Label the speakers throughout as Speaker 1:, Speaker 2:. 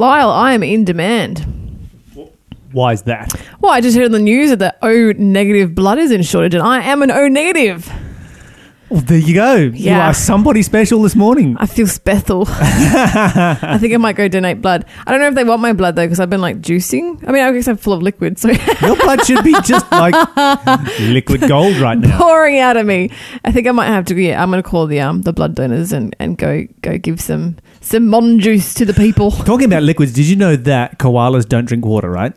Speaker 1: Lyle, I am in demand.
Speaker 2: Why is that?
Speaker 1: Well, I just heard on the news that the O negative blood is in shortage, and I am an O negative.
Speaker 2: Well, there you go. You are somebody special this morning.
Speaker 1: I feel special. I think I might go donate blood. I don't know if they want my blood though, because I've been like juicing. I mean, I guess I'm full of liquid, so
Speaker 2: Your blood should be just like liquid gold right now.
Speaker 1: pouring out of me. I think I might have to. Yeah, I'm going to call the um the blood donors and and go go give some some mon juice to the people.
Speaker 2: Talking about liquids, did you know that koalas don't drink water, right?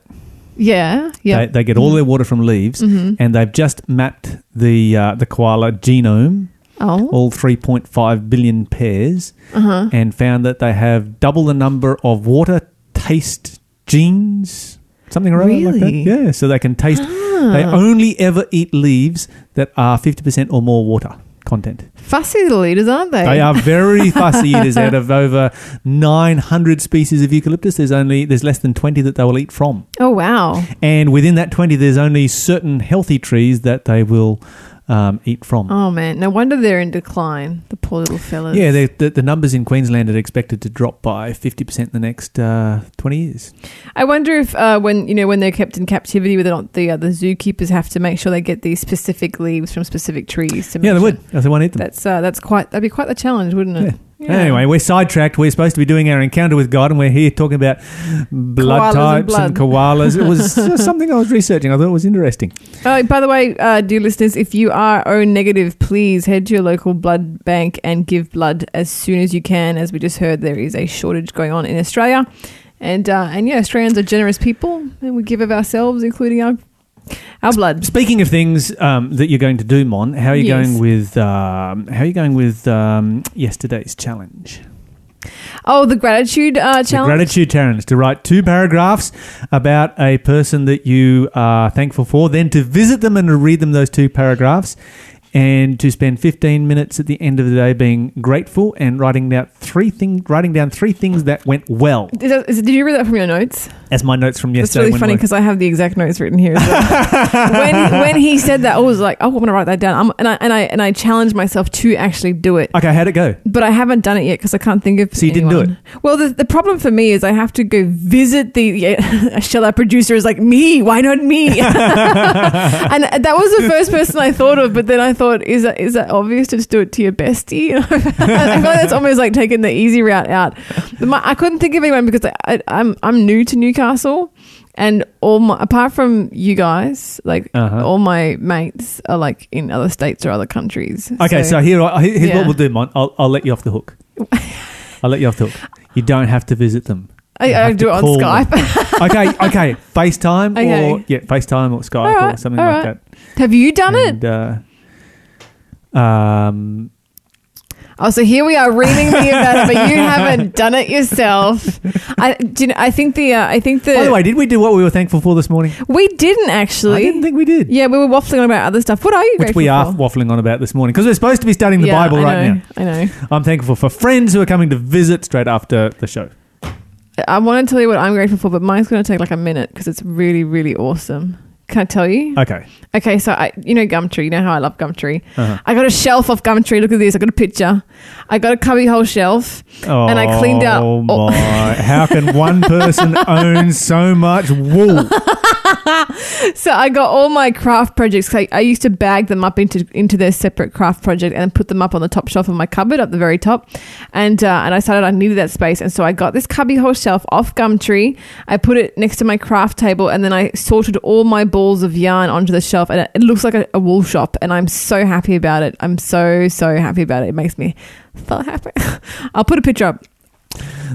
Speaker 1: Yeah, yeah.
Speaker 2: They, they get all their water from leaves,
Speaker 1: Mhm.
Speaker 2: and they've just mapped the uh, the koala genome,
Speaker 1: oh,
Speaker 2: all 3.5 billion pairs,
Speaker 1: uh huh.
Speaker 2: and found that they have double the number of water taste genes, something or other like that.
Speaker 1: Really?
Speaker 2: Yeah, so they can taste. They
Speaker 1: Ah.
Speaker 2: only ever eat leaves that are 50% or more water content.
Speaker 1: Fussy little eaters, aren't they?
Speaker 2: They are very fussy eaters. Out of over 900 species of eucalyptus, there's only there's less than 20 that they will eat from.
Speaker 1: Oh wow.
Speaker 2: And within that 20, there's only certain healthy trees that they will um, eat from.
Speaker 1: Oh man, no wonder they're in decline. The poor little fellas.
Speaker 2: Yeah, the, the numbers in Queensland are expected to drop by 50% in the next uh, 20 years.
Speaker 1: I wonder if uh, when you know when they're kept in captivity, whether or not the uh, the zookeepers have to make sure they get these specific leaves from specific trees. To make
Speaker 2: Yeah, they would. They won't eat them.
Speaker 1: That's uh, that's quite that'd be quite the challenge, wouldn't it?
Speaker 2: Anyway, we're sidetracked. We're supposed to be doing our encounter with God, and we're here talking about blood
Speaker 1: Koalas and
Speaker 2: types and,
Speaker 1: blood.
Speaker 2: koalas. It was uh, something I was researching. I thought it was interesting.
Speaker 1: Uh, by the way, uh, dear listeners, if you are O negative, please head to your local blood bank and give blood as soon as you can. As we just heard, there is a shortage going on in Australia, and uh, and yeah, Australians are generous people, and we give of ourselves, including our our blood.
Speaker 2: Speaking of things um, that you're going to do, Mon, how are you
Speaker 1: Yes.
Speaker 2: going with um, how are you going with um, yesterday's challenge?
Speaker 1: Oh, the gratitude uh,
Speaker 2: The
Speaker 1: challenge.
Speaker 2: gratitude challenge to write two paragraphs about a person that you are thankful for, then to visit them and to read them those two paragraphs, and to spend 15 minutes at the end of the day being grateful and writing down three things, writing down three things that went well.
Speaker 1: Is that, is, did you read that from your notes?
Speaker 2: As my notes from yesterday.
Speaker 1: really
Speaker 2: when
Speaker 1: funny because I have the exact notes written here. As well. when when he said that, I was like, "Oh, I'm going to write that down." I'm, and I and I and I challenged myself to actually do it.
Speaker 2: okay, how'd it go?
Speaker 1: but I haven't done it yet because I can't think of.
Speaker 2: So you didn't do
Speaker 1: anyone. Well, the, the problem for me is I have to go visit the yeah, shell out producer is like me. Why not me? and that was the first person I thought of. But then I thought, is that is that obvious to just do it to your bestie? I feel like that's almost like taking the easy route out. My, I couldn't think of anyone because I, I, I'm I'm new to Newcastle. And all my, apart from you guys, like
Speaker 2: Uh-huh.
Speaker 1: all my mates are like in other states or other countries.
Speaker 2: Okay, so, here, here's
Speaker 1: Yeah.
Speaker 2: what we'll do, Mon. I'll, I'll let you off the hook. I'll let you off the hook. You don't have to visit them.
Speaker 1: I, I do it on Skype.
Speaker 2: okay, okay. FaceTime
Speaker 1: Okay.
Speaker 2: or yeah, FaceTime or Skype
Speaker 1: All
Speaker 2: or something like
Speaker 1: right.
Speaker 2: that.
Speaker 1: Have you done it?
Speaker 2: Uh, um,
Speaker 1: Oh, so here we are reading the about it, but you haven't done it yourself. I, do you know, I think the, uh, I think the,
Speaker 2: by the way, did we do what we were thankful for this morning?
Speaker 1: we didn't actually.
Speaker 2: I didn't think we did.
Speaker 1: yeah, we were waffling on about other stuff. What are you
Speaker 2: Which we are
Speaker 1: for?
Speaker 2: waffling on about this morning because we're supposed to be studying the
Speaker 1: Yeah,
Speaker 2: Bible
Speaker 1: I
Speaker 2: right
Speaker 1: know,
Speaker 2: now.
Speaker 1: I know.
Speaker 2: I'm thankful for friends who are coming to visit straight after the show.
Speaker 1: I want to tell you what I'm grateful for, but mine's going to take like a minute because it's really, really awesome. Can I tell you?
Speaker 2: Okay.
Speaker 1: Okay, so I, you know Gumtree. You know how I love Gumtree.
Speaker 2: Uh-huh.
Speaker 1: I got a shelf off Gumtree. Look at this. I got a picture. I got a cubbyhole shelf, and I cleaned out.
Speaker 2: Oh my! How can one person own so much wool?
Speaker 1: So I got all my craft projects. I, I used to bag them up into into their separate craft project and put them up on the top shelf of my cupboard, up the very top. And uh, and I decided I needed that space, and so I got this cubbyhole shelf off Gumtree. I put it next to my craft table, and then I sorted all my balls of yarn onto the shelf, and it, it looks like a, a wool shop. And I'm so happy about it. I'm so so happy about it. It makes me so happy. I'll put a picture up.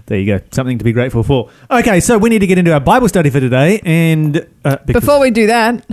Speaker 2: There you go. Something to be grateful for. Okay, so we need to get into our Bible study for today, and uh,
Speaker 1: Before we do that,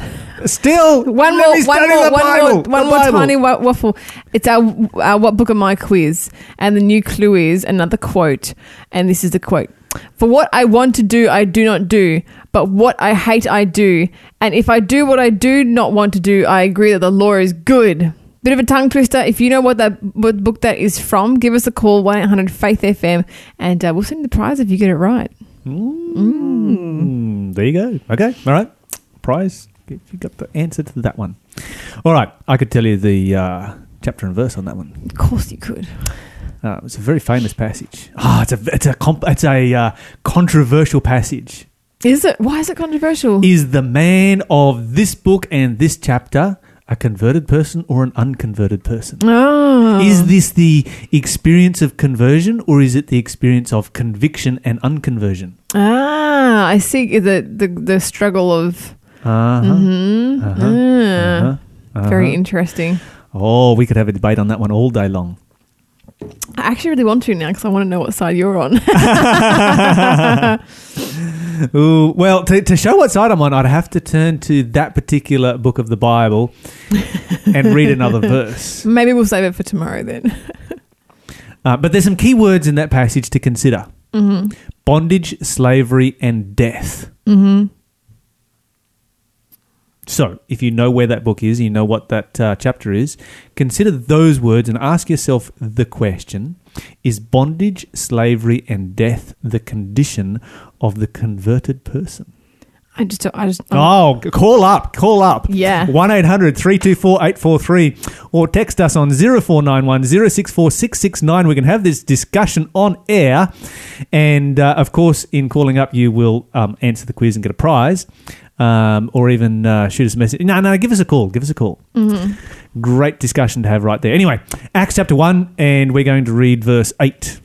Speaker 2: still
Speaker 1: one more, one more, one more, one more tiny wa- waffle. It's our, our what book am I quiz, and the new clue is another quote, and this is the quote: "For what I want to do, I do not do, but what I hate, I do. And if I do what I do not want to do, I agree that the law is good." Bit of a tongue twister. If you know what that what book that is from, give us a call one eight hundred Faith FM, and uh, we'll send you the prize if you get it right.
Speaker 2: Mm, there you go. Okay, all right. Prize. If you got the answer to that one. All right, I could tell you the uh, chapter and verse on that one.
Speaker 1: Of course, you could.
Speaker 2: Uh, it's a very famous passage. Ah, it's a it's a comp- it's a uh, controversial passage.
Speaker 1: Is it? Why is it controversial?
Speaker 2: Is the man of this book and this chapter a converted person or an unconverted person?
Speaker 1: oh.
Speaker 2: Is this the experience of conversion or is it the experience of conviction and unconversion?
Speaker 1: Ah, I see the the, the struggle of.
Speaker 2: Uh-huh.
Speaker 1: Mhm.
Speaker 2: Uh-huh. Uh-huh. Uh-huh.
Speaker 1: Very interesting.
Speaker 2: Oh, we could have a debate on that one all day long.
Speaker 1: I actually really want to now because I want to know what side you're on.
Speaker 2: Ooh, well, to, to show what side I'm on, I'd have to turn to that particular book of the Bible and read another verse.
Speaker 1: Maybe we'll save it for tomorrow then.
Speaker 2: Uh, but there's some key words in that passage to consider
Speaker 1: hmm
Speaker 2: bondage, slavery, and death.
Speaker 1: hmm
Speaker 2: So, if you know where that book is, you know what that uh, chapter is, consider those words and ask yourself the question Is bondage, slavery, and death the condition of the converted person?
Speaker 1: I just, I just,
Speaker 2: Oh, call up, call up.
Speaker 1: yeah.
Speaker 2: 1 800 324 843 or text us on 0491 064 669. We can have this discussion on air. And uh, of course, in calling up, you will um, answer the quiz and get a prize um, or even uh, shoot us a message. No, no, give us a call. Give us a call.
Speaker 1: hmm
Speaker 2: Great discussion to have right there. Anyway, Acts chapter 1, and we're going to read verse 8.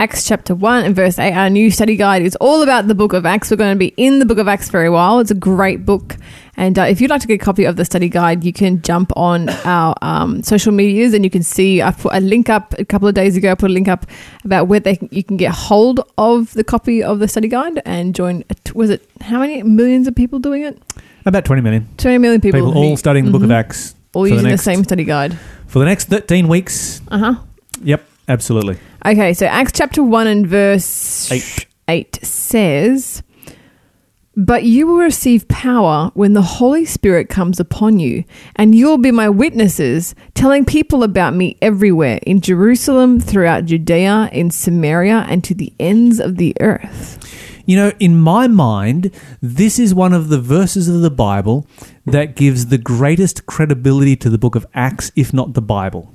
Speaker 1: Acts chapter 1 and verse 8. Our new study guide is all about the book of Acts. We're going to be in the book of Acts for a while. It's a great book. And uh, if you'd like to get a copy of the study guide, you can jump on our um, social medias and you can see I put a link up a couple of days ago. I put a link up about where they you can get hold of the copy of the study guide and join. Was it how many millions of people doing it?
Speaker 2: About 20 million
Speaker 1: 20 million people.
Speaker 2: people, all studying the book of
Speaker 1: Mhm.
Speaker 2: Acts
Speaker 1: all
Speaker 2: for the
Speaker 1: using the, same study guide.
Speaker 2: for the next 13 weeks.
Speaker 1: Uh huh.
Speaker 2: Yep, absolutely.
Speaker 1: Okay, so Acts chapter 1 and verse
Speaker 2: Eight.
Speaker 1: 8 says, But you will receive power when the Holy Spirit comes upon you, and you'll be my witnesses, telling people about me everywhere in Jerusalem, throughout Judea, in Samaria, and to the ends of the earth.
Speaker 2: You know, in my mind, this is one of the verses of the Bible that gives the greatest credibility to the book of Acts, if not the Bible.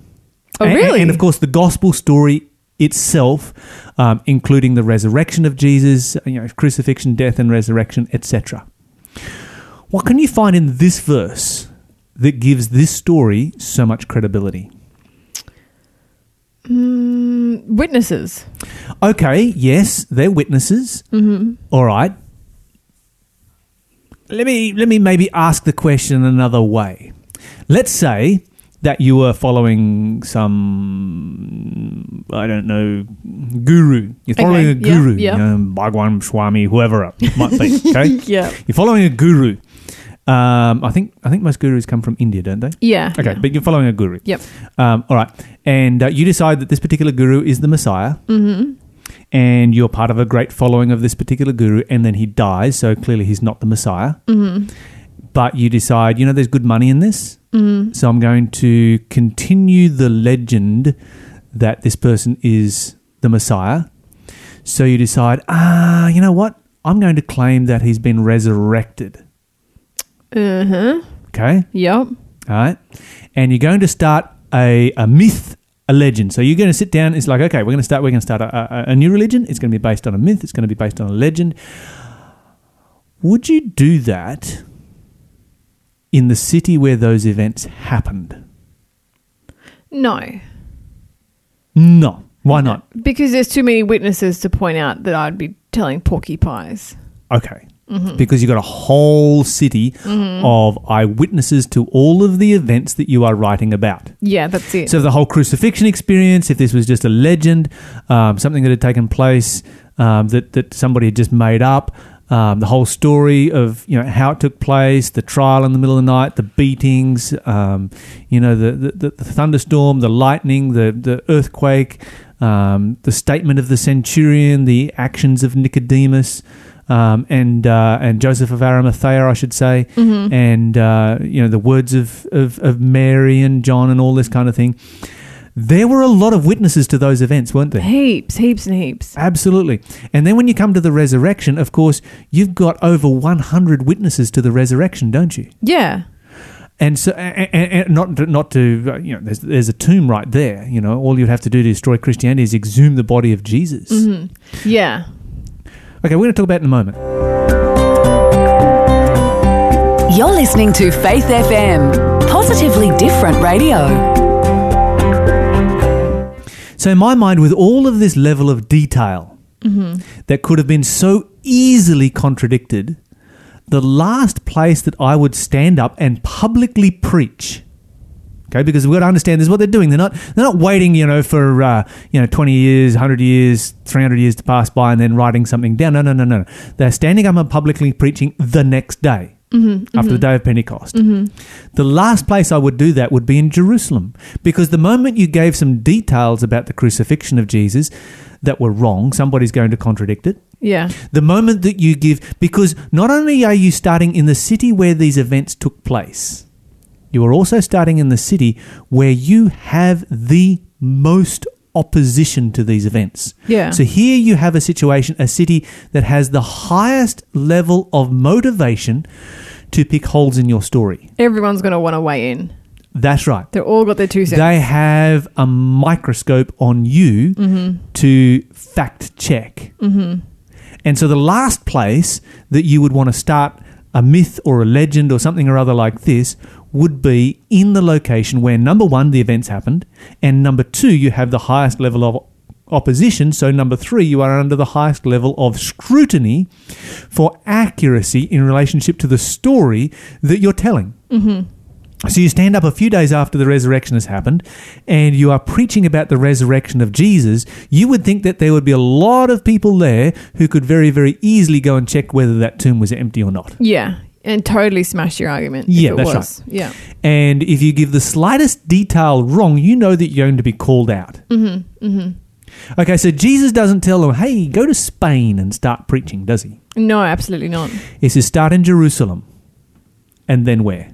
Speaker 1: Oh,
Speaker 2: And-
Speaker 1: really?
Speaker 2: And, of course, the gospel story itself, um, including the resurrection of Jesus, you know, crucifixion, death, and resurrection, etc. What can you find in this verse that gives this story so much credibility?
Speaker 1: Mm, witnesses.
Speaker 2: Okay, yes, they're witnesses.
Speaker 1: hmm
Speaker 2: All right. Let me let me maybe ask the question another way. Let's say that you were following some I don't know guru. You're following
Speaker 1: Okay,
Speaker 2: a guru,
Speaker 1: yeah.
Speaker 2: you know, Bhagwan Swami, whoever it might be. Okay,
Speaker 1: Yeah.
Speaker 2: you're following a guru. Um, I think I think most gurus come from India, don't they?
Speaker 1: Yeah.
Speaker 2: Okay,
Speaker 1: yeah.
Speaker 2: but you're following a guru.
Speaker 1: Yep.
Speaker 2: Um, all right, and uh, you decide that this particular guru is the Messiah
Speaker 1: hmm
Speaker 2: and you're part of a great following of this particular guru, and then he dies, so clearly he's not the Messiah.
Speaker 1: hmm
Speaker 2: But you decide, you know, there's good money in this,
Speaker 1: hmm
Speaker 2: so I'm going to continue the legend that this person is the Messiah. So you decide, ah, you know what? I'm going to claim that he's been resurrected.
Speaker 1: Uh-huh.
Speaker 2: Okay?
Speaker 1: Yep.
Speaker 2: All right. And you're going to start a, a myth, a legend. So you're going to sit down. It's like, okay, we're going to start. We're going to start a, a, a new religion. It's going to be based on a myth. It's going to be based on a legend. Would you do that in the city where those events happened?
Speaker 1: No.
Speaker 2: No. Why not?
Speaker 1: Because there's too many witnesses to point out that I'd be telling porcupines.
Speaker 2: Okay.
Speaker 1: Mm-hmm.
Speaker 2: Because you've got a whole city of eyewitnesses to all of the events that you are writing about.
Speaker 1: Yeah, that's it.
Speaker 2: So the whole crucifixion experience, if this was just a legend, um, something that had taken place um, that that somebody had just made up, um, the whole story of you know how it took place, the trial in the middle of the night, the beatings, um, you know the, the the thunderstorm, the lightning, the the earthquake, um, the statement of the centurion, the actions of Nicodemus. Um, and uh, and Joseph of Arimathea, I should say,
Speaker 1: Mhm.
Speaker 2: and uh, you know the words of, of of Mary and John and all this kind of thing. There were a lot of witnesses to those events, weren't there?
Speaker 1: Heaps, heaps, and heaps.
Speaker 2: Absolutely. And then when you come to the resurrection, of course, you've got over 100 witnesses to the resurrection, don't you?
Speaker 1: Yeah.
Speaker 2: And so, and, and, and not to, not to uh, you know, there's there's a tomb right there. You know, all you'd have to do to destroy Christianity is exhume the body of Jesus.
Speaker 1: Yeah.
Speaker 2: Okay, we're going to talk about it in a moment.
Speaker 3: You're listening to Faith FM, positively different radio.
Speaker 2: So, in my mind, with all of this level of detail that could have been so easily contradicted, the last place that I would stand up and publicly preach. Okay, because we've got to understand this is what they're doing. They're not they're not waiting, you know, for uh, you know twenty years, hundred years, three hundred years to pass by and then writing something down. No, no, no, no. They're standing up and publicly preaching the next day Mm-hmm, after the mm-hmm. day of Pentecost. Mm-hmm. The last place I would do that would be in Jerusalem, because the moment you gave some details about the crucifixion of Jesus that were wrong, somebody's going to contradict it.
Speaker 1: Yeah.
Speaker 2: The moment that you give, because not only are you starting in the city where these events took place, you are also starting in the city where you have the most opposition to these events.
Speaker 1: Yeah.
Speaker 2: So here you have a situation, a city that has the highest level of motivation to pick holes in your story.
Speaker 1: Everyone's going to want to weigh in.
Speaker 2: That's right.
Speaker 1: They're all got their two cents.
Speaker 2: They have a microscope on you to fact check. Mm-hmm. And so the last place that you would want to start a myth or a legend or something or other like this would be in the location where number one, the events happened, and number two, you have the highest level of opposition. So, number three, you are under the highest level of scrutiny for accuracy in relationship to the story that you're telling. So you stand up a few days after the resurrection has happened and you are preaching about the resurrection of Jesus. You would think that there would be a lot of people there who could very, very easily go and check whether that tomb was empty or not.
Speaker 1: yeah. And totally smash your argument.
Speaker 2: Yeah,
Speaker 1: if it
Speaker 2: that's
Speaker 1: was. Yeah.
Speaker 2: And if you give the slightest detail wrong, you know that you're going to be called out. Mm-hmm, mm-hmm. Okay, so Jesus doesn't tell them, hey, go to Spain and start preaching, does he?
Speaker 1: No, absolutely not.
Speaker 2: He says, start in Jerusalem. And then where?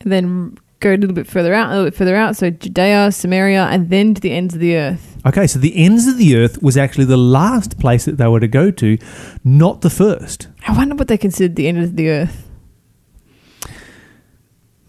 Speaker 1: And then go a little bit further out, a little bit further out. So Judea, Samaria, and then to the ends of the earth.
Speaker 2: Okay, so the ends of the earth was actually the last place that they were to go to, not the first.
Speaker 1: I wonder what they considered the end of the earth.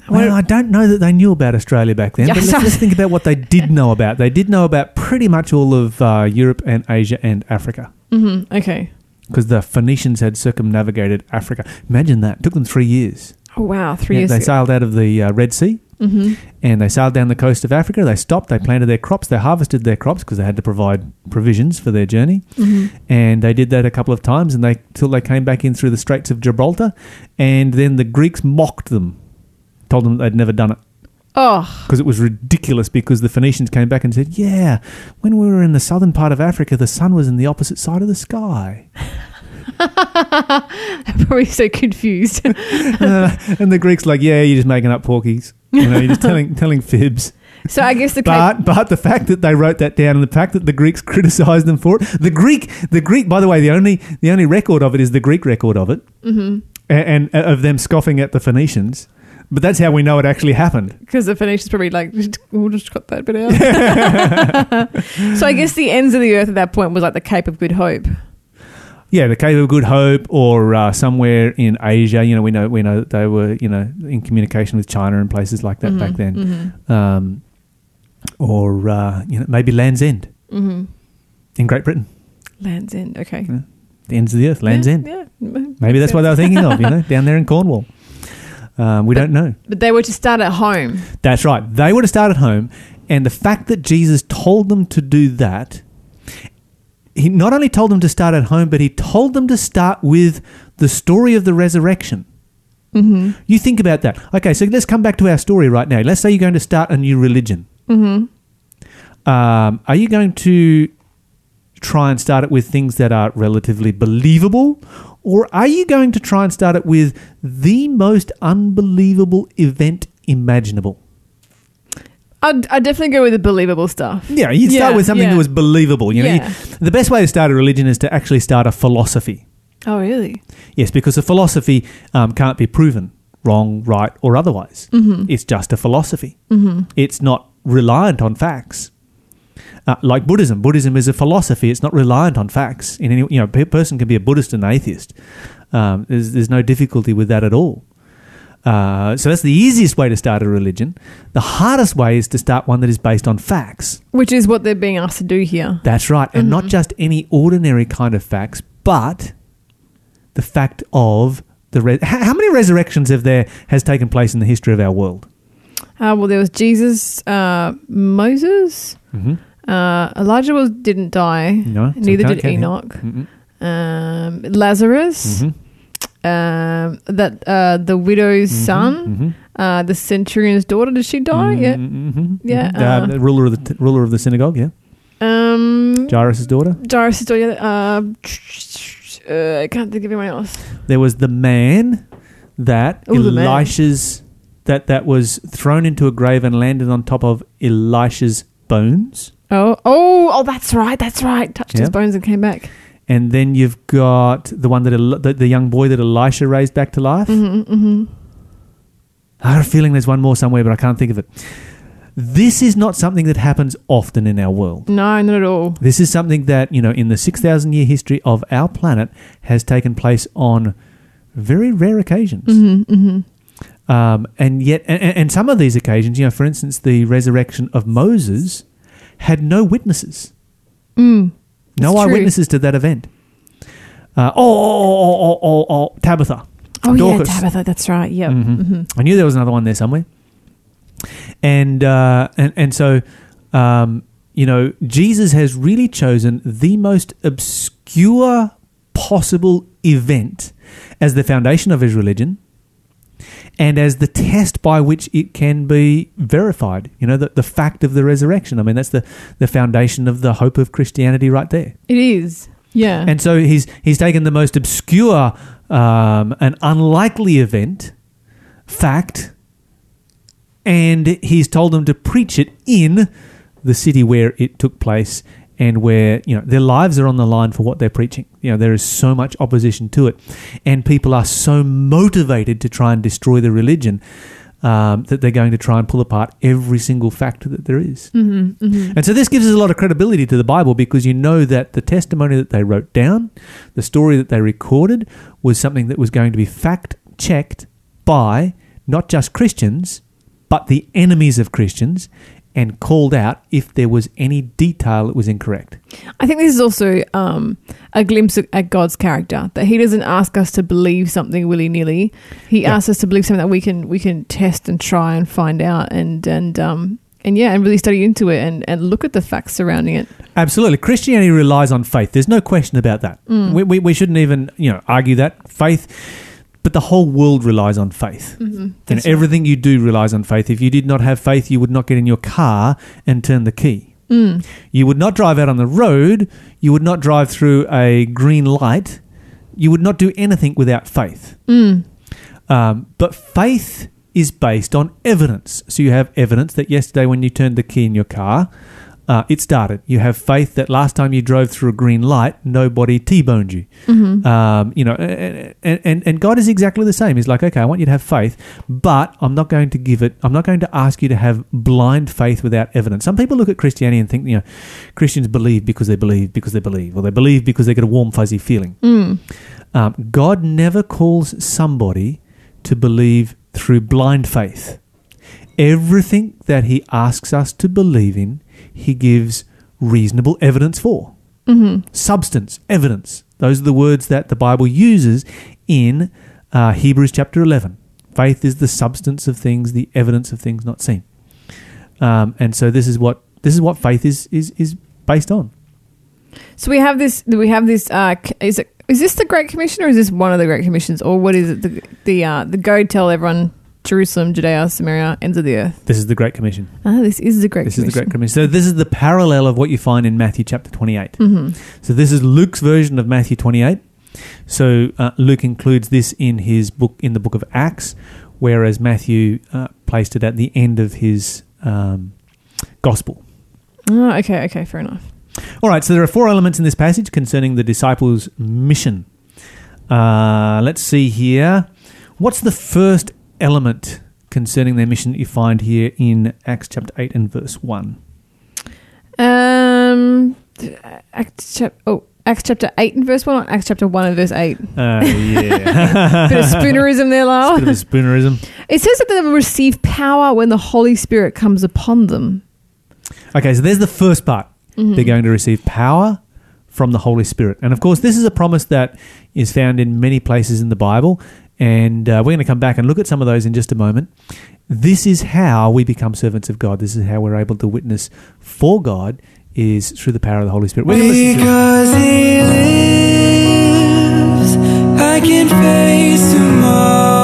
Speaker 2: Well, I don't know that they knew about Australia back then, but let's just think about what they did know about. They did know about pretty much all of uh, Europe and Asia and Africa
Speaker 1: Mm-hmm. Okay.
Speaker 2: because the Phoenicians had circumnavigated Africa. Imagine that. It took them three years.
Speaker 1: Oh wow, three
Speaker 2: Yeah,
Speaker 1: years
Speaker 2: they
Speaker 1: ago.
Speaker 2: sailed out of the uh, Red Sea
Speaker 1: hmm
Speaker 2: and they sailed down the coast of Africa. They stopped, they planted their crops, they harvested their crops because they had to provide provisions for their journey.
Speaker 1: hmm
Speaker 2: and they did that a couple of times and they till they came back in through the straits of gibraltar and then the greeks mocked them told them they'd never done it
Speaker 1: Oh,
Speaker 2: because it was ridiculous because the phoenicians came back and said yeah when we were in the southern part of africa the sun was in the opposite side of the sky
Speaker 1: I'm probably so confused.
Speaker 2: Uh, and the greeks like yeah you're just making up porkies you know you're just telling telling fibs
Speaker 1: so I guess the
Speaker 2: but but the fact that they wrote that down and the fact that the Greeks criticized them for it, the Greek the Greek by the way the only the only record of it is the Greek record of it, mm-hmm. and, and uh, of them scoffing at the Phoenicians. But that's how we know it actually happened.
Speaker 1: because the Phoenicians probably like we'll just cut that bit out. so I guess the ends of the earth at that point was like the Cape of Good Hope.
Speaker 2: Yeah, the Cape of Good Hope, or uh, somewhere in Asia. You know, we know we know that they were you know in communication with China and places like that back then,
Speaker 1: hmm
Speaker 2: um, or uh, you know maybe Land's End
Speaker 1: hmm
Speaker 2: in Great Britain,
Speaker 1: Land's End. Okay.
Speaker 2: the ends of the earth, Land's
Speaker 1: yeah,
Speaker 2: End.
Speaker 1: Yeah.
Speaker 2: Maybe that's what they were thinking of. You know, down there in Cornwall. Um, we
Speaker 1: But-
Speaker 2: don't know.
Speaker 1: But they were to start at home.
Speaker 2: That's right. They were to start at home, and the fact that Jesus told them to do that, he not only told them to start at home, but he told them to start with the story of the resurrection.
Speaker 1: hmm
Speaker 2: You think about that. Okay, so let's come back to our story right now. Let's say you're going to start a new religion.
Speaker 1: hmm
Speaker 2: Um, are you going to try and start it with things that are relatively believable? Or are you going to try and start it with the most unbelievable event imaginable?
Speaker 1: I'd, I'd definitely go with the believable stuff.
Speaker 2: Yeah, you'd start with something
Speaker 1: yeah.
Speaker 2: that was believable. You know,
Speaker 1: Yeah.
Speaker 2: You- the best way to start a religion is to actually start a philosophy.
Speaker 1: Oh, really?
Speaker 2: Yes, because a philosophy um, can't be proven wrong, right, or otherwise.
Speaker 1: Mm-hmm.
Speaker 2: It's just a philosophy. It's not reliant on facts. Uh, like Buddhism, Buddhism is a philosophy. It's not reliant on facts. In any, you know, a person can be a Buddhist and an atheist. Um, there's, there's no difficulty with that at all. Uh, so that's the easiest way to start a religion. The hardest way is to start one that is based on facts.
Speaker 1: Which is what they're being asked to do here.
Speaker 2: That's right. And not just any ordinary kind of facts, but the fact of the. Re- how, how many resurrections have there has taken place in the history of our world?
Speaker 1: Uh, well, there was Jesus, uh, Moses,
Speaker 2: Mm-hmm.
Speaker 1: Uh, Elijah was didn't die.
Speaker 2: No,
Speaker 1: Neither did. Enoch. Um, Lazarus,
Speaker 2: Mhm.
Speaker 1: um, that uh, the widow's
Speaker 2: Mhm.
Speaker 1: son,
Speaker 2: Mhm.
Speaker 1: uh, the centurion's daughter. Did she die? Yeah.
Speaker 2: Mhm.
Speaker 1: Yeah,
Speaker 2: Mhm. Uh,
Speaker 1: uh,
Speaker 2: the ruler of the t- ruler of the synagogue. Yeah,
Speaker 1: Um,
Speaker 2: Jairus' daughter.
Speaker 1: Jairus' daughter. Uh, uh, I can't think of anyone else.
Speaker 2: There was the man that
Speaker 1: Oh, the man.
Speaker 2: Elisha's that that was thrown into a grave and landed on top of Elisha's bones.
Speaker 1: Oh, oh, oh! That's right. That's right. Touched his
Speaker 2: Yeah.
Speaker 1: bones and came back.
Speaker 2: And then you've got the one that El- the, the young boy that Elisha raised back to life.
Speaker 1: hmm hmm
Speaker 2: I have a feeling there's one more somewhere, but I can't think of it. This is not something that happens often in our world.
Speaker 1: No, not at all.
Speaker 2: This is something that, you know, in the 6,000 year history of our planet has taken place on very rare occasions.
Speaker 1: hmm hmm
Speaker 2: Um, and yet, and, and some of these occasions, you know, for instance, the resurrection of Moses had no witnesses,
Speaker 1: Mm.
Speaker 2: no eyewitnesses to that event. Uh, oh, oh, oh, oh, oh, oh, Tabitha.
Speaker 1: Oh
Speaker 2: Dorcas.
Speaker 1: yeah, Tabitha. That's right. Yep.
Speaker 2: Mhm.
Speaker 1: hmm
Speaker 2: I knew there was another one there somewhere. And uh, and and so, um, you know, Jesus has really chosen the most obscure possible event as the foundation of his religion, and as the test by which it can be verified. You know, the, the fact of the resurrection. I mean, that's the the foundation of the hope of Christianity, right there.
Speaker 1: It is. Yeah.
Speaker 2: And so he's he's taken the most obscure um, and unlikely event, fact, and he's told them to preach it in the city where it took place and where you know their lives are on the line for what they're preaching. You know there is so much opposition to it, and people are so motivated to try and destroy the religion. Um, that they're going to try and pull apart every single fact that there is.
Speaker 1: hmm hmm
Speaker 2: And so this gives us a lot of credibility to the Bible because you know that the testimony that they wrote down, the story that they recorded, was something that was going to be fact checked by not just Christians, but the enemies of Christians and called out if there was any detail that was incorrect.
Speaker 1: I think this is also um, a glimpse of, at God's character that He doesn't ask us to believe something willy nilly. He
Speaker 2: Yeah.
Speaker 1: asks us to believe something that we can we can test and try and find out and and um and yeah and really study into it and and look at the facts surrounding it.
Speaker 2: Absolutely. Christianity relies on faith. There's no question about that. We, we, we shouldn't even, you know, argue that. Faith, but the whole world relies on faith.
Speaker 1: Mm-hmm.
Speaker 2: And
Speaker 1: right.
Speaker 2: everything you do relies on faith. If you did not have faith, you would not get in your car and turn the key.
Speaker 1: Mm.
Speaker 2: You would not drive out on the road. You would not drive through a green light. You would not do anything without faith.
Speaker 1: Mm.
Speaker 2: Um, but faith is based on evidence. So you have evidence that yesterday, when you turned the key in your car, uh, it started. You have faith that last time you drove through a green light, nobody T-boned you.
Speaker 1: hmm
Speaker 2: Um, you know, and, and and God is exactly the same. He's like, okay, I want you to have faith, but I'm not going to give it. I'm not going to ask you to have blind faith without evidence. Some people look at Christianity and think, you know, Christians believe because they believe because they believe, or they believe because they get a warm fuzzy feeling.
Speaker 1: Mm.
Speaker 2: Um, God never calls somebody to believe through blind faith. Everything that He asks us to believe in, He gives reasonable evidence for
Speaker 1: hmm
Speaker 2: substance, evidence. Those are the words that the Bible uses in uh, Hebrews chapter 11. Faith is the substance of things, the evidence of things not seen. Um, and so this is what this is what faith is is is based on.
Speaker 1: So we have this. We have this. Uh, is it? Is this the Great Commission, or is this one of the Great Commissions, or what is it? The the uh, the go tell everyone Jerusalem, Judea, Samaria, ends of the earth.
Speaker 2: This is the Great Commission.
Speaker 1: Ah, this is the Great
Speaker 2: This
Speaker 1: Commission.
Speaker 2: is the Great Commission. So this is the parallel of what you find in Matthew chapter 28.
Speaker 1: hmm
Speaker 2: So this is Luke's version of Matthew 28. So uh, Luke includes this in his book in the book of Acts, whereas Matthew uh, placed it at the end of his um, gospel.
Speaker 1: Oh, okay, okay, fair enough.
Speaker 2: All right, so there are four elements in this passage concerning the disciples' mission. Uh, let's see here. What's the first element concerning their mission that you find here in Acts chapter 8 and verse 1?
Speaker 1: Um, Act chap. Oh, Acts chapter 8 and verse 1 or Acts chapter 1 and verse 8?
Speaker 2: Uh, yeah.
Speaker 1: Bit of spoonerism there, Lyle.
Speaker 2: Bit of spoonerism.
Speaker 1: It says that they will receive power when the Holy Spirit comes upon them.
Speaker 2: Okay, so there's the first part.
Speaker 1: Mm-hmm.
Speaker 2: They're going to receive power from the Holy Spirit. And of course, this is a promise that is found in many places in the Bible. And uh, we're going to come back and look at some of those in just a moment. This is how we become servants of God. This is how we're able to witness for God is through the power of the Holy Spirit. We're
Speaker 4: Because he lives, I can face tomorrow.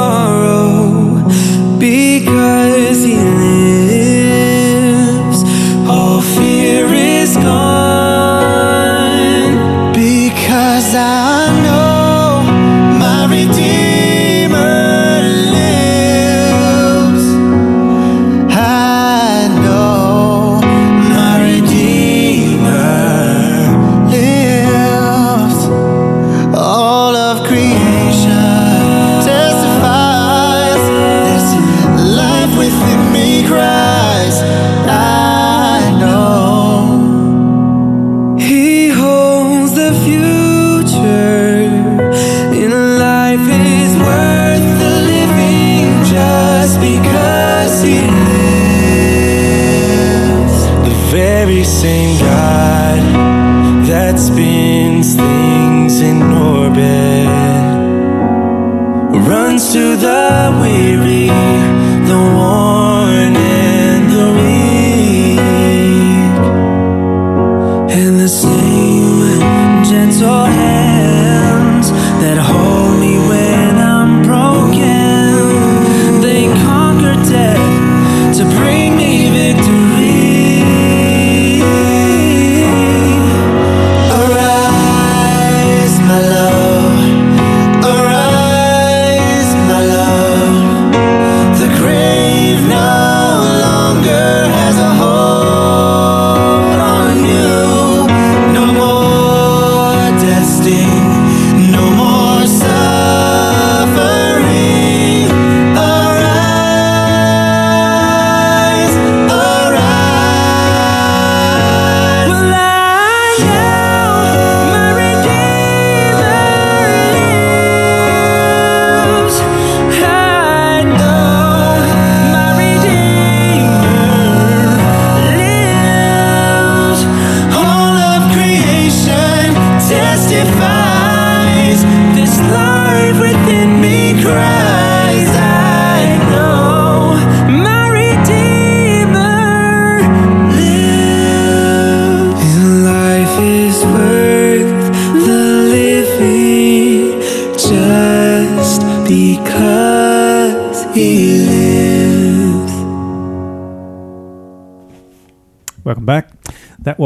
Speaker 4: And the same gentle hands that hold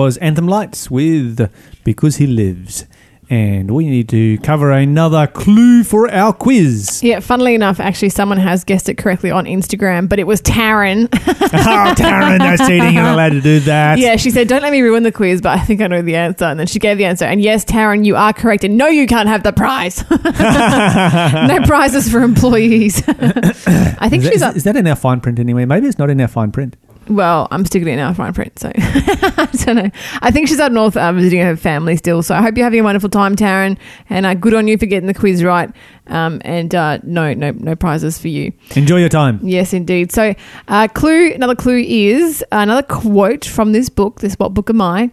Speaker 2: was Anthem Lights with Because He Lives. And we need to cover another clue for our quiz.
Speaker 1: Yeah, funnily enough, actually, someone has guessed it correctly on Instagram, but it was Taryn.
Speaker 2: oh, Taryn, no cheating. You're not allowed to do that.
Speaker 1: yeah, she said, Don't let me ruin the quiz, but I think I know the answer. And then she gave the answer. And yes, Taryn, you are correct. And no, you can't have the prize. no prizes for employees. I think
Speaker 2: Is that,
Speaker 1: she's
Speaker 2: is,
Speaker 1: up.
Speaker 2: is that in our fine print anyway? Maybe it's not in our fine print.
Speaker 1: Well, I'm sticking it in our fine print, so I don't know. I think she's up north uh, visiting her family still. So I hope you're having a wonderful time, Taryn, and uh, good on you for getting the quiz right. Um, and uh, no, no, no prizes for you.
Speaker 2: Enjoy your time.
Speaker 1: Yes, indeed. So, uh, clue. Another clue is another quote from this book. This what book am I?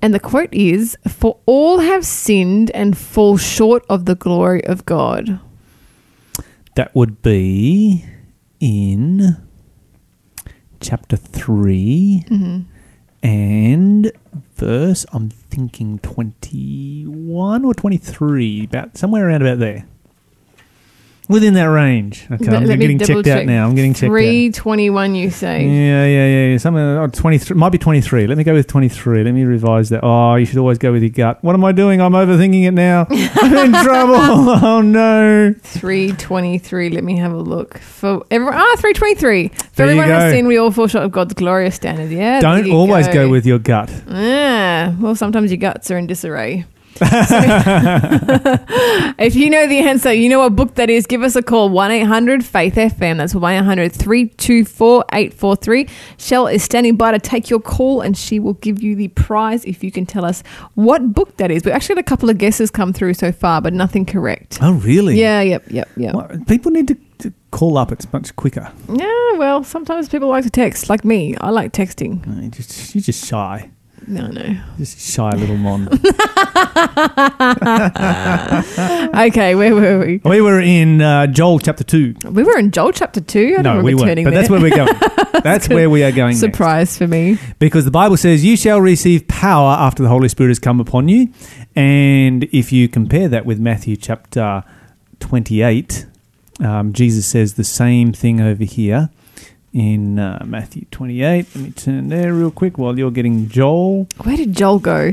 Speaker 1: And the quote is, "For all have sinned and fall short of the glory of God."
Speaker 2: That would be in chapter 3
Speaker 1: Mm-hmm.
Speaker 2: and verse, I'm thinking 21 or 23, about somewhere around about there. Within that range. Okay,
Speaker 1: Let-
Speaker 2: I'm
Speaker 1: me
Speaker 2: getting
Speaker 1: double
Speaker 2: checked out
Speaker 1: check.
Speaker 2: now. I'm getting checked
Speaker 1: Three twenty-one. You say.
Speaker 2: Yeah, yeah, yeah. yeah. Something, oh, 23, might be 23. Let me go with 23. Let me revise that. Oh, you should always go with your gut. What am I doing? I'm overthinking it now. I'm in trouble. Oh, no.
Speaker 1: 323. Let me have a look. For everyone, ah, 323. For
Speaker 2: There you
Speaker 1: everyone has sinned, we all fall short of God's glorious standard. Yeah. there
Speaker 2: Don't
Speaker 1: you
Speaker 2: always go. with your gut.
Speaker 1: Yeah. Well, sometimes your guts are in disarray. If you know the answer, you know what book that is, give us a call 1 800 Faith FM. That's 1 800 324 843. Shell is standing by to take your call and she will give you the prize if you can tell us what book that is. We've actually had a couple of guesses come through so far, but nothing correct.
Speaker 2: Oh, really?
Speaker 1: Yeah, yep, yep, yep.
Speaker 2: Well, people need to, to call up. It's much quicker.
Speaker 1: Yeah, well, sometimes people like to text, like me. I like texting.
Speaker 2: No, you just, you're just shy.
Speaker 1: No, no.
Speaker 2: Just shy little mon.
Speaker 1: Okay, where were we?
Speaker 2: we were in uh, Joel chapter 2.
Speaker 1: We were in Joel chapter 2. I
Speaker 2: No,
Speaker 1: don't
Speaker 2: we
Speaker 1: remember
Speaker 2: weren't.
Speaker 1: turning
Speaker 2: But
Speaker 1: there.
Speaker 2: that's where we're going. That's where we are going next.
Speaker 1: Surprise for me.
Speaker 2: Because the Bible says, You shall receive power after the Holy Spirit has come upon you. And if you compare that with Matthew chapter 28, um, Jesus says the same thing over here in uh, Matthew 28. Let me turn there real quick while you're getting Joel.
Speaker 1: Where did Joel go?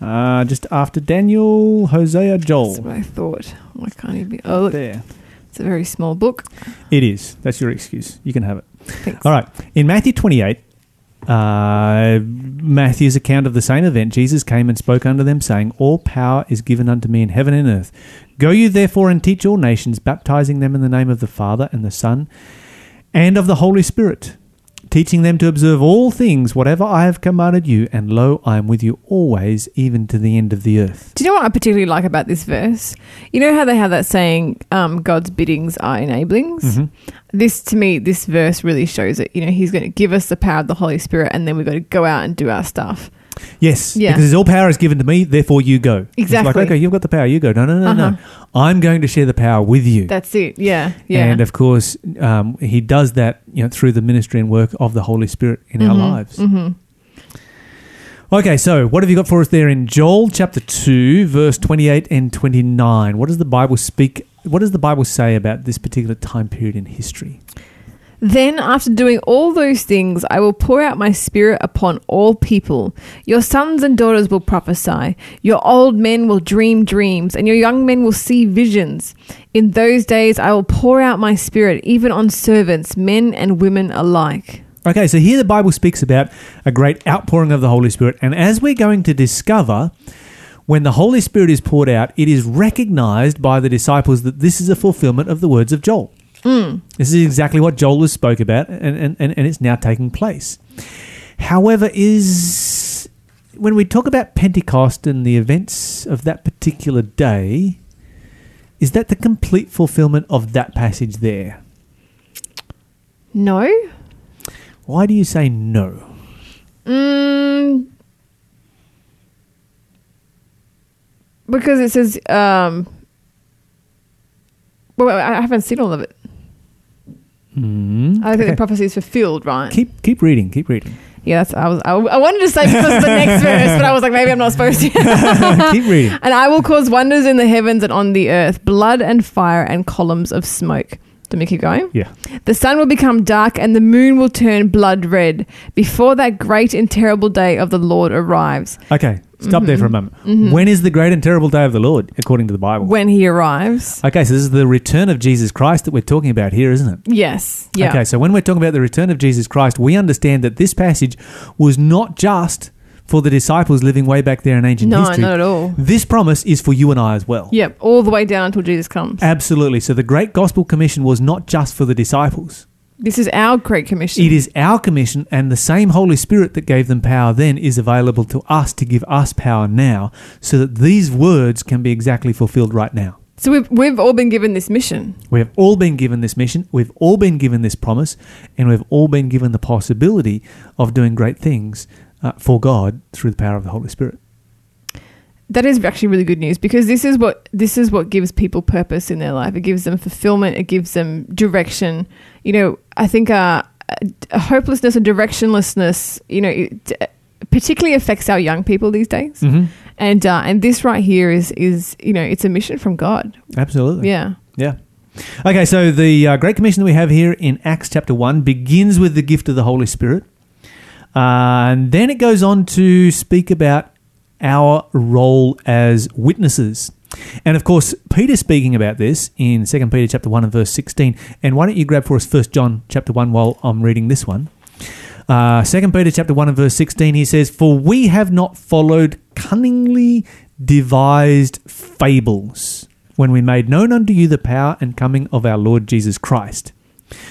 Speaker 2: Uh, just after Daniel, Hosea,
Speaker 1: That's
Speaker 2: Joel.
Speaker 1: what I thought. Why can't he be? Oh, look,
Speaker 2: There.
Speaker 1: it's a very small book.
Speaker 2: It is. That's your excuse. You can have it.
Speaker 1: Thanks.
Speaker 2: All right. In Matthew 28, uh, Matthew's account of the same event, Jesus came and spoke unto them, saying, All power is given unto me in heaven and earth. Go you therefore and teach all nations, baptizing them in the name of the Father and the Son and of the Holy Spirit, teaching them to observe all things whatever I have commanded you, and lo, I am with you always, even to the end of the earth.
Speaker 1: Do you know what I particularly like about this verse? You know how they have that saying, um, God's biddings are enablings?
Speaker 2: Mhm.
Speaker 1: This, to me, this verse really shows it. You know, He's going to give us the power of the Holy Spirit, and then we've got to go out and do our stuff.
Speaker 2: Yes,
Speaker 1: Yeah.
Speaker 2: because all power is given to me, therefore you go. It's
Speaker 1: Exactly.
Speaker 2: like, okay, you've got the power, you go. No, no, no, no.
Speaker 1: Uh-huh.
Speaker 2: I'm going to share the power with you.
Speaker 1: That's it. Yeah. Yeah.
Speaker 2: And of course, um, he does that you know through the ministry and work of the Holy Spirit in our lives.
Speaker 1: hmm
Speaker 2: Okay, so what have you got for us there in Joel chapter two, verse twenty-eight and twenty-nine? What does the Bible speak? What does the Bible say about this particular time period in history?
Speaker 1: Then, after doing all those things, I will pour out my spirit upon all people. Your sons and daughters will prophesy. Your old men will dream dreams, and your young men will see visions. In those days, I will pour out my spirit even on servants, men and women alike.
Speaker 2: Okay, so here the Bible speaks about a great outpouring of the Holy Spirit, and as we're going to discover, when the Holy Spirit is poured out, it is recognized by the disciples that this is a fulfillment of the words of Joel. This is exactly what Joel has spoke about, and, and, and, it's now taking place. However, is when we talk about Pentecost and the events of that particular day, is that the complete fulfillment of that passage there?
Speaker 1: No?
Speaker 2: Why do you say no?
Speaker 1: Mm, because it says, um, well, I haven't seen all of it.
Speaker 2: Hmm.
Speaker 1: I think
Speaker 2: Okay.
Speaker 1: the prophecy is fulfilled, right?
Speaker 2: Keep keep reading. Keep reading.
Speaker 1: Yeah, that's I was. I, I wanted to say because the next verse, but I was like, maybe I'm not supposed to.
Speaker 2: keep reading.
Speaker 1: and I will cause wonders in the heavens and on the earth, blood and fire and columns of smoke. Do me keep going?
Speaker 2: Yeah.
Speaker 1: The sun will become dark and the moon will turn blood red before that great and terrible day of the Lord arrives.
Speaker 2: Okay. Stop
Speaker 1: Mm-hmm.
Speaker 2: there for a moment. When is the great and terrible day of the Lord, according to the Bible?
Speaker 1: When he arrives.
Speaker 2: Okay, so this is the return of Jesus Christ that we're talking about here, isn't it?
Speaker 1: Yes. Yeah.
Speaker 2: Okay, so when we're talking about the return of Jesus Christ, we understand that this passage was not just for the disciples living way back there in ancient history.
Speaker 1: No,
Speaker 2: history.
Speaker 1: not at all.
Speaker 2: This promise is for you and I as well.
Speaker 1: Yep. All the way down until Jesus comes.
Speaker 2: Absolutely. So the Great Gospel Commission was not just for the disciples.
Speaker 1: This is our great commission.
Speaker 2: It is our commission, and the same Holy Spirit that gave them power then is available to us to give us power now, so that these words can be exactly fulfilled right now.
Speaker 1: So we've, we've all been given this mission.
Speaker 2: We have all been given this mission, we've all been given this promise, and we've all been given the possibility of doing great things uh, for God through the power of the Holy Spirit.
Speaker 1: That is actually really good news because this is what this is what gives people purpose in their life. It gives them fulfillment. It gives them direction. You know, I think uh, hopelessness and directionlessness, you know, it particularly affects our young people these days.
Speaker 2: Mm-hmm.
Speaker 1: And uh, and this right here is is you know it's a mission from God.
Speaker 2: Absolutely.
Speaker 1: Yeah.
Speaker 2: Yeah. Okay, so the uh, Great Commission that we have here in Acts chapter 1 begins with the gift of the Holy Spirit. Uh, and then it goes on to speak about our role as witnesses. And of course, Peter's speaking about this in 2 Peter chapter 1 and verse 16. And why don't you grab for us 1 John chapter 1 while I'm reading this one? Uh, 2 Peter chapter 1 and verse 16, he says, For we have not followed cunningly devised fables when we made known unto you the power and coming of our Lord Jesus Christ.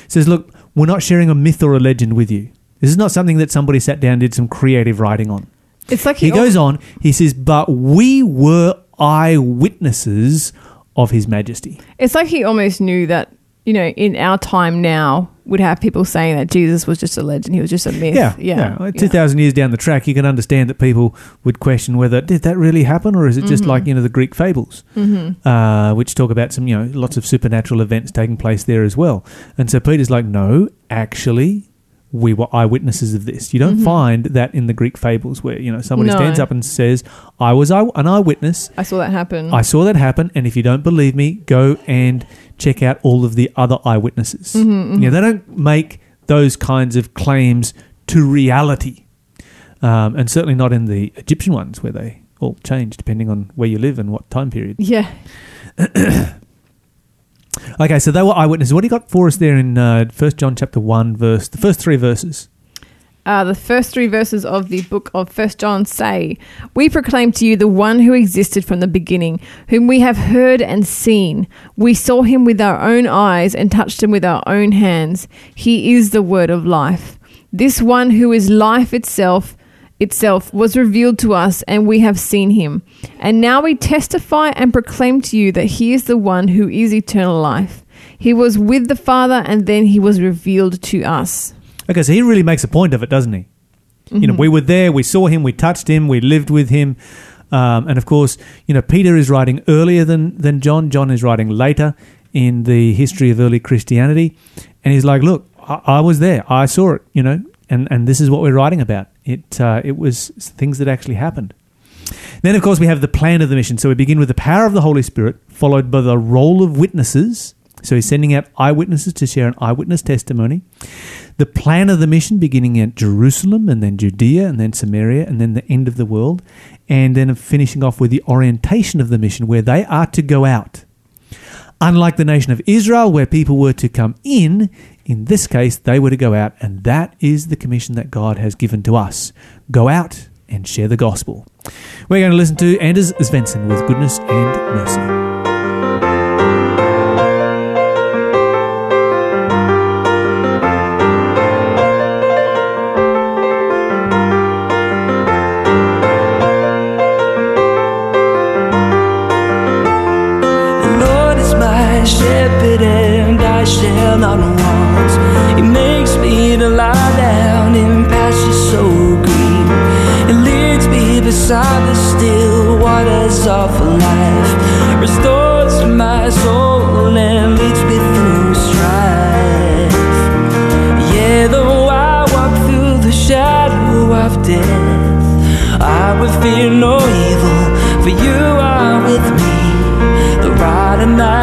Speaker 2: Says, Look, we're not sharing a myth or a legend with you. This is not something that somebody sat down and did some creative writing on.
Speaker 1: It's like
Speaker 2: He goes on, he says, But we were eyewitnesses of his majesty.
Speaker 1: It's like he almost knew that, you know, in our time now, would have people saying that Jesus was just a legend. He was just a myth.
Speaker 2: Yeah,
Speaker 1: Yeah.
Speaker 2: yeah. Two thousand years down the track, you can understand that people would question whether did that really happen, or is it just like you know the Greek fables,
Speaker 1: Mm-hmm.
Speaker 2: uh, which talk about some you know lots of supernatural events taking place there as well. And so Peter's like, no, actually. We were eyewitnesses of this. You don't find that in the Greek fables where you know somebody
Speaker 1: Mm-hmm. No.
Speaker 2: stands up and says, "I was an eyewitness.
Speaker 1: I saw that happen.
Speaker 2: I saw that happen, and if you don't believe me, go and check out all of the other eyewitnesses.
Speaker 1: Mm-hmm,
Speaker 2: Yeah, they don't make those kinds of claims to reality, um, and certainly not in the Egyptian ones where they all change depending on where you live and what time period.
Speaker 1: yeah.
Speaker 2: Okay, so they were eyewitnesses. What do you got for us there in uh, First John chapter one, verse the first three verses?
Speaker 1: Uh, the first three verses of the book of First John say, "We proclaim to you the one who existed from the beginning, whom we have heard and seen. We saw him with our own eyes and touched him with our own hands. He is the word of life. This one who is life itself." Itself was revealed to us, and we have seen him. And now we testify and proclaim to you that he is the one who is eternal life. He was with the Father, and then he was revealed to us.
Speaker 2: Okay, so he really makes a point of it, doesn't he? You
Speaker 1: Mm-hmm.
Speaker 2: know, we were there, we saw him, we touched him, we lived with him. Um, and of course, you know, Peter is writing earlier than, than John. John is writing later in the history of early Christianity. And he's like, look, I, I was there, I saw it, you know, and, and this is what we're writing about. It, uh, it was things that actually happened. Then, of course, we have the plan of the mission. So we begin with the power of the Holy Spirit, followed by the role of witnesses. So he's sending out eyewitnesses to share an eyewitness testimony. The plan of the mission beginning at Jerusalem and then Judea and then Samaria and then the end of the world. And then finishing off with the orientation of the mission where they are to go out. Unlike the nation of Israel, where people were to come in, in this case, they were to go out. And that is the commission that God has given to us go out and share the gospel. We're going to listen to Anders Svensson with Goodness and Mercy.
Speaker 5: The Lord is my shepherd I shall not want. He makes me to lie down in pastures so green. He leads me beside the still waters of life. Restores my soul and leads me through strife. Yeah, though I walk through the shadow of death, I will fear no evil, for you are with me. The rod and thy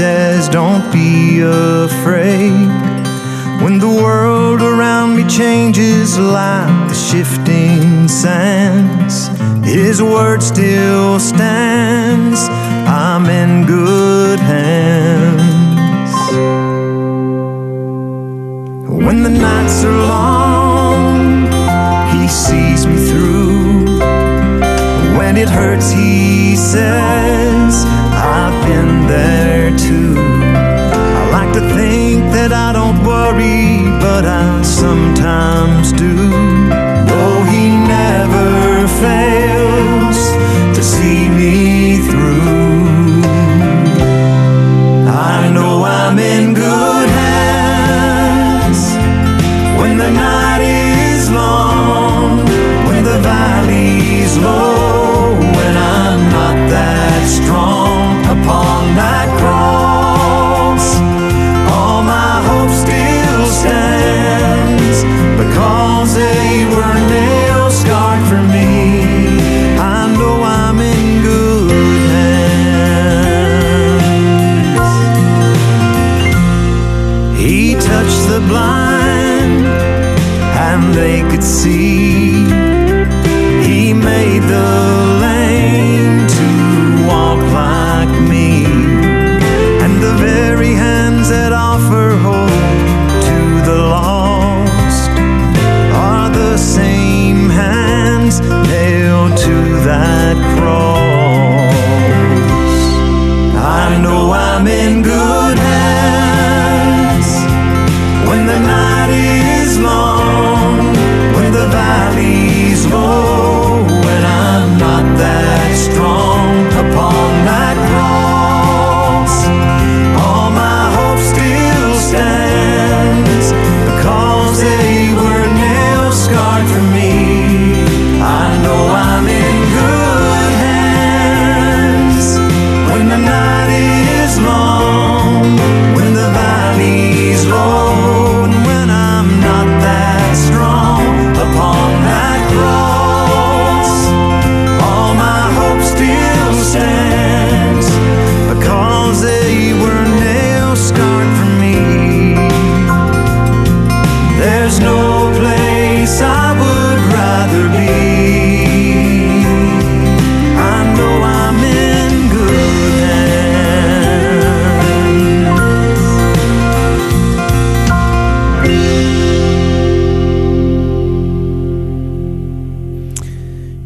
Speaker 4: says, Don't be afraid. When the world around me changes like the shifting sands, his word still stands. I'm in good hands. When the nights are long, he sees me through. When it hurts, he says, I've been there too. I like to think that I don't worry, but I sometimes do. See.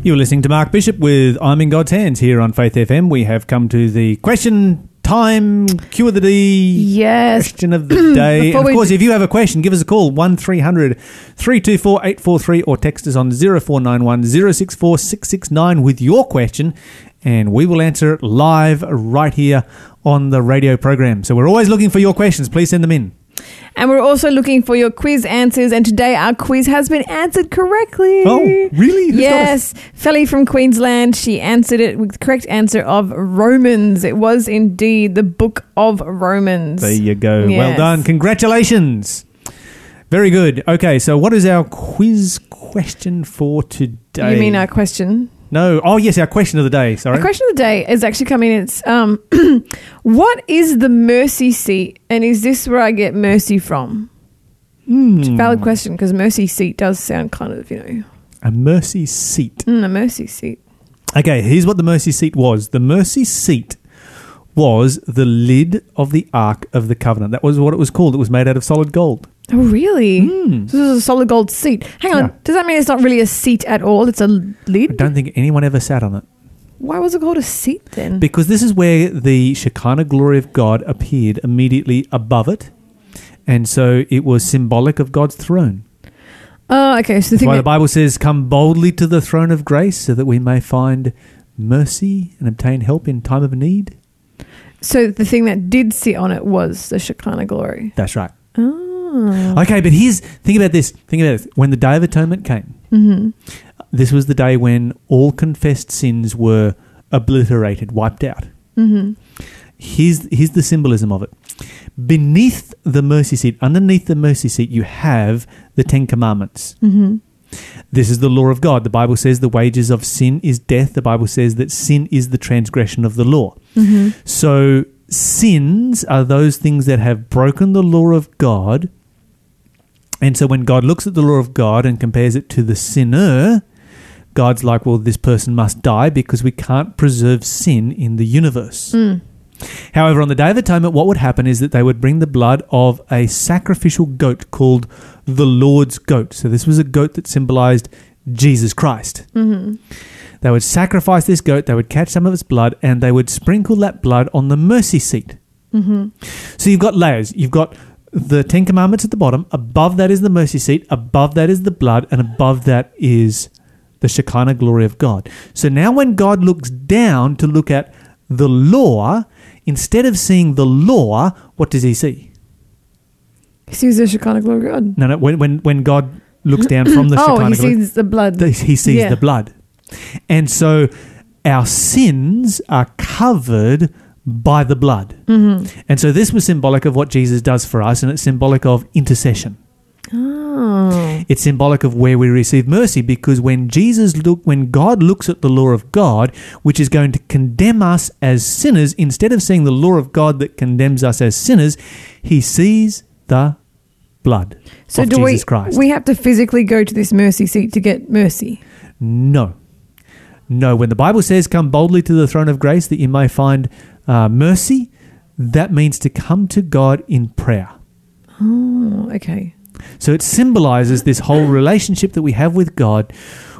Speaker 2: You're listening to Mark Bishop with I'm in God's Hands here on Faith FM. We have come to the question time Q of the D
Speaker 1: Yes.
Speaker 2: question of the day. And of course,
Speaker 1: d-
Speaker 2: if you have a question, give us a call 1300 324 843 or text us on 0491 064 669 with your question and we will answer it live right here on the radio program. So we're always looking for your questions. Please send them in.
Speaker 1: And we're also looking for your quiz answers. And today our quiz has been answered correctly.
Speaker 2: Oh, really? Who's
Speaker 1: yes. Felly from Queensland, she answered it with the correct answer of Romans. It was indeed the book of Romans.
Speaker 2: There you go. Well done. Congratulations. Very good. Okay, so what is our quiz question for today?
Speaker 1: You mean our question?
Speaker 2: No. Oh, yes, our question of the day. Sorry.
Speaker 1: The question of the day is actually coming in. It's um, what is the mercy seat, and is this where I get mercy from?
Speaker 2: Hmm.
Speaker 1: valid question because mercy seat does sound kind of you know
Speaker 2: A mercy seat.
Speaker 1: mm, a mercy seat.
Speaker 2: Okay, here's what the mercy seat was. The mercy seat was the lid of the Ark of the Covenant. That was what it was called. It was made out of solid gold.
Speaker 1: Oh, really?
Speaker 2: Hmm.
Speaker 1: So this is a solid gold seat. Hang on.
Speaker 2: Yeah.
Speaker 1: Does that mean it's not really a seat at all? It's a lid?
Speaker 2: I don't think anyone ever sat on it.
Speaker 1: Why was it called a seat then?
Speaker 2: Because this is where the Shekinah glory of God appeared immediately above it. And so it was symbolic of God's throne.
Speaker 1: Oh, okay. So the
Speaker 2: That's
Speaker 1: thing
Speaker 2: why the Bible says, Come boldly to the throne of grace so that we may find mercy and obtain help in time of need.
Speaker 1: so the thing that did sit on it was the Shekinah glory.
Speaker 2: That's right.
Speaker 1: Oh.
Speaker 2: Okay, but here's think about this. Think about this. When the Day of Atonement came,
Speaker 1: Mm-hmm.
Speaker 2: this was the day when all confessed sins were obliterated, wiped out.
Speaker 1: Mm-hmm.
Speaker 2: Here's here's the symbolism of it. Beneath the mercy seat, underneath the mercy seat, you have the Ten Commandments.
Speaker 1: Mm-hmm.
Speaker 2: This is the law of God. The Bible says the wages of sin is death. The Bible says that sin is the transgression of the law.
Speaker 1: Mm-hmm.
Speaker 2: So sins are those things that have broken the law of God. And so when God looks at the law of God and compares it to the sinner, God's like, well, this person must die because we can't preserve sin in the universe.
Speaker 1: Mm.
Speaker 2: However, on the Day of Atonement, what would happen is that they would bring the blood of a sacrificial goat called the Lord's goat. So this was a goat that symbolized Jesus Christ.
Speaker 1: Mm-hmm.
Speaker 2: They would sacrifice this goat, they would catch some of its blood, and they would sprinkle that blood on the mercy seat.
Speaker 1: Mm-hmm.
Speaker 2: So you've got layers. You've got the Ten Commandments at the bottom. Above that is the mercy seat. Above that is the blood. And above that is the Shekinah glory of God. So now when God looks down to look at the law, instead of seeing the law, what does he see?
Speaker 1: He sees the Shekinah glory of God.
Speaker 2: No, no. When, when, when God looks down from the
Speaker 1: oh,
Speaker 2: Shekinah
Speaker 1: he
Speaker 2: glory,
Speaker 1: sees the blood.
Speaker 2: he sees
Speaker 1: Yeah.
Speaker 2: the blood. And so our sins are covered by the blood.
Speaker 1: mm-hmm.
Speaker 2: And so this was symbolic of what Jesus does for us, and it's symbolic of intercession.
Speaker 1: Oh.
Speaker 2: It's symbolic of where we receive mercy because when Jesus look when God looks at the law of God, which is going to condemn us as sinners, instead of seeing the law of God that condemns us as sinners, he sees the blood
Speaker 1: So
Speaker 2: of
Speaker 1: do
Speaker 2: Jesus
Speaker 1: we?
Speaker 2: Christ.
Speaker 1: We have to physically go to this mercy seat to get mercy.
Speaker 2: No. No. When the Bible says, Come boldly to the throne of grace that you may find uh, mercy, that means to come to God in prayer.
Speaker 1: Oh, okay.
Speaker 2: So it symbolizes this whole relationship that we have with God,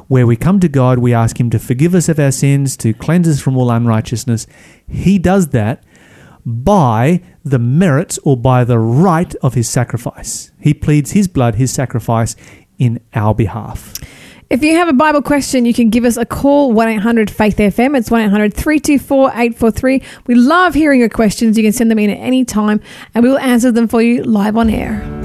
Speaker 2: where we come to God, we ask Him to forgive us of our sins, to cleanse us from all unrighteousness. He does that by the merits or by the right of His sacrifice. He pleads His blood, His sacrifice, in our behalf.
Speaker 1: If you have a Bible question, you can give us a call 1 800 Faith FM. It's 1 800 324 843. We love hearing your questions. You can send them in at any time and we will answer them for you live on air.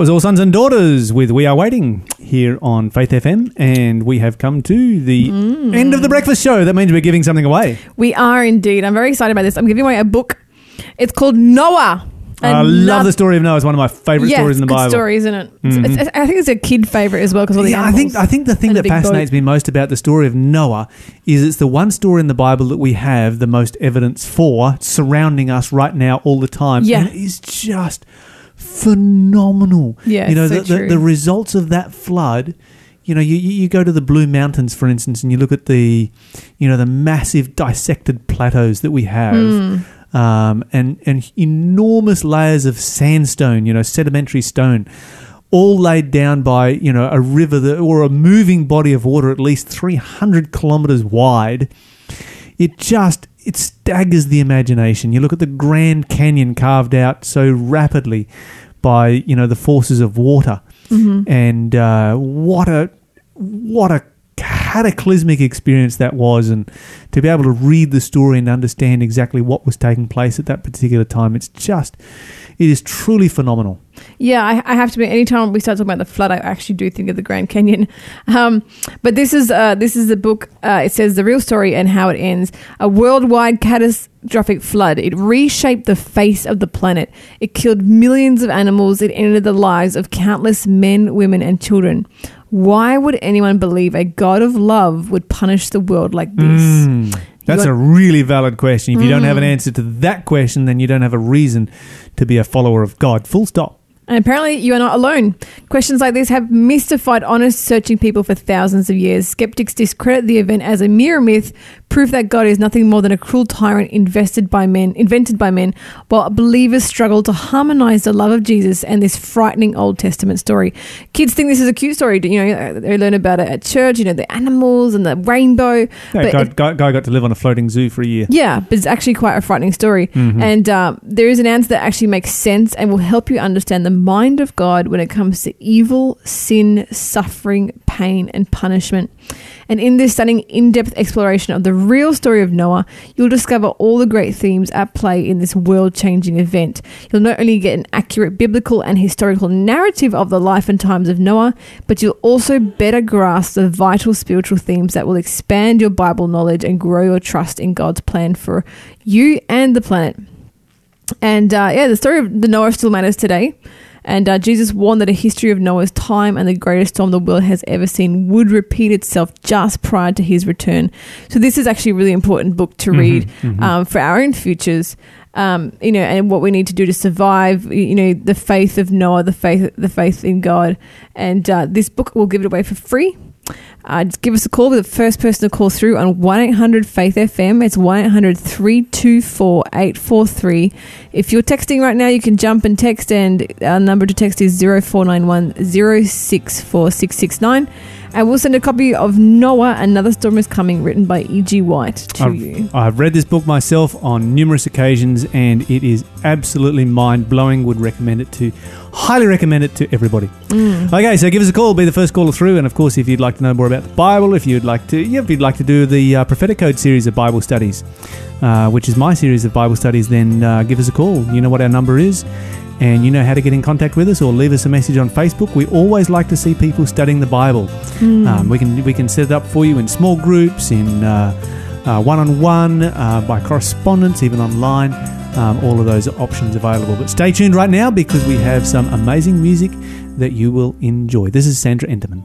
Speaker 2: That was All Sons and Daughters with We Are Waiting here on Faith FM. And we have come to the
Speaker 1: Mm.
Speaker 2: end of the breakfast show. That means we're giving something away.
Speaker 1: We are indeed. I'm very excited about this. I'm giving away a book. It's called Noah.
Speaker 2: I love the story of Noah. It's one of my favorite
Speaker 1: yeah,
Speaker 2: stories in the
Speaker 1: it's good
Speaker 2: Bible.
Speaker 1: story, isn't it? It's-
Speaker 2: Mhm.
Speaker 1: it's- I think it's a kid favorite as well because all the
Speaker 2: Yeah, I think I think the thing that
Speaker 1: big boat.
Speaker 2: fascinates me most about the story of Noah is it's the one story in the Bible that we have the most evidence for surrounding us right now all the time.
Speaker 1: Yeah.
Speaker 2: And it is just phenomenal.
Speaker 1: Yeah,
Speaker 2: you know
Speaker 1: so
Speaker 2: the, the, the results of that flood. You know, you, you go to the Blue Mountains, for instance, and you look at the, you know, the massive dissected plateaus that we have,
Speaker 1: Hmm.
Speaker 2: um, and and enormous layers of sandstone, you know, sedimentary stone, all laid down by you know a river that, or a moving body of water at least three hundred kilometers wide. It just it staggers the imagination. You look at the Grand Canyon carved out so rapidly by you know the forces of water, and uh, what a what a cataclysmic experience that was, and to be able to read the story and understand exactly what was taking place at that particular time, it's just it is truly phenomenal.
Speaker 1: Yeah, I, I have to be. Anytime we start talking about the flood, I actually do think of the Grand Canyon. Um, but this is uh, this is the book. Uh, it says the real story and how it ends. A worldwide catastrophic flood. It reshaped the face of the planet. It killed millions of animals. It ended the lives of countless men, women, and children. Why would anyone believe a God of love would punish the world like this?
Speaker 2: Mm, that's a really valid question. If you don't have an mm. answer to that question, then you don't have a reason to be a follower of God. Full stop.
Speaker 1: And apparently, you are not alone. Questions like this have mystified honest, searching people for thousands of years. Skeptics discredit the event as a mere myth, proof that God is nothing more than a cruel tyrant invested by men, invented by men, while believers struggle to harmonize the love of Jesus and this frightening Old Testament story. Kids think this is a cute story. You know, they learn about it at church. You know, the animals and the rainbow.
Speaker 2: Yeah,
Speaker 1: But
Speaker 2: guy,
Speaker 1: it-
Speaker 2: guy, guy got to live on a floating zoo for a year.
Speaker 1: yeah, but it's actually quite a frightening story.
Speaker 2: Mm-hmm.
Speaker 1: And uh, there is an answer that actually makes sense and will help you understand the mind of God when it comes to evil, sin, suffering, pain, and punishment. And in this stunning, in depth exploration of the real story of Noah, you'll discover all the great themes at play in this world changing event. You'll not only get an accurate biblical and historical narrative of the life and times of Noah, but you'll also better grasp the vital spiritual themes that will expand your Bible knowledge and grow your trust in God's plan for you and the planet. And uh, yeah, the story of the Noah still matters today. And uh, Jesus warned that a history of Noah's time and the greatest storm the world has ever seen would repeat itself just prior to his return. So this is actually a really important book to read Um, for our own futures. Um, you know, and what we need to do to survive. You know, the faith of Noah, the faith, the faith in God. And uh, this book will give it away for free. Uh, just give us a call. We're the first person to call through on 1 800 Faith FM. It's 1 800 324 843. If you're texting right now, you can jump and text, and our number to text is 0491 064669. And we'll send a copy of Noah, Another Storm is Coming, written by E.G. White, to you.
Speaker 2: I've, I've read this book myself on numerous occasions, and it is absolutely mind blowing. Would recommend it to, highly recommend it to everybody. Okay, so give us a call. Be the first caller through, and of course, if you'd like to know more about the Bible, if you'd like to, yeah, if you'd like to do the uh, prophetic code series of Bible studies, uh, which is my series of Bible studies, then uh, give us a call. You know what our number is. And you know how to get in contact with us, or leave us a message on Facebook. We always like to see people studying the Bible. Um, we can we can set it up for you in small groups, in uh, one on one, by correspondence, even online. Um, all of those options available. But stay tuned right now because we have some amazing music that you will enjoy. This is Sandra Enterman.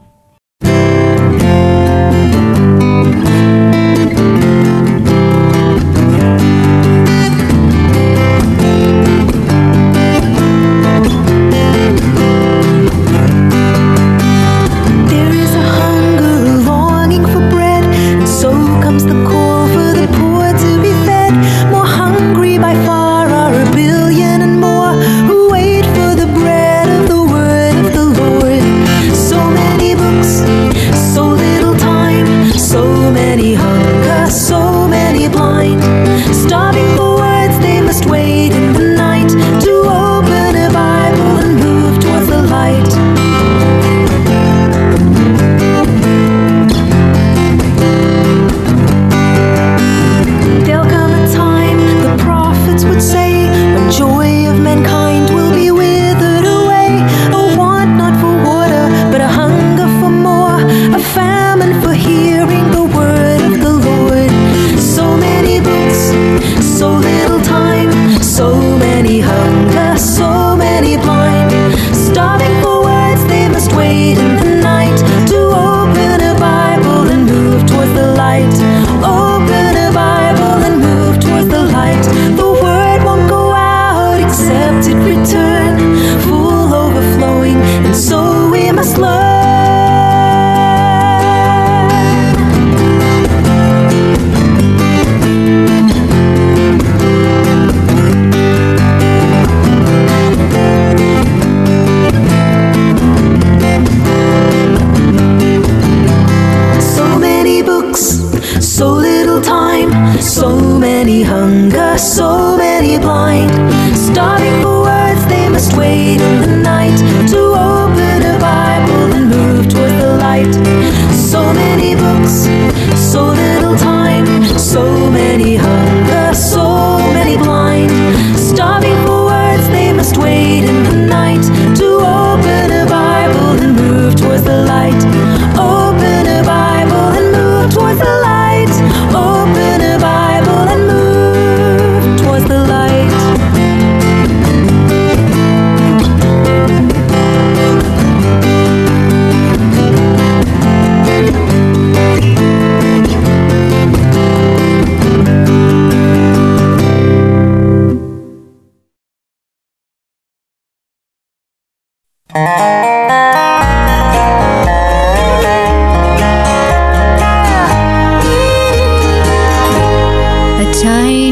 Speaker 6: A
Speaker 5: tiny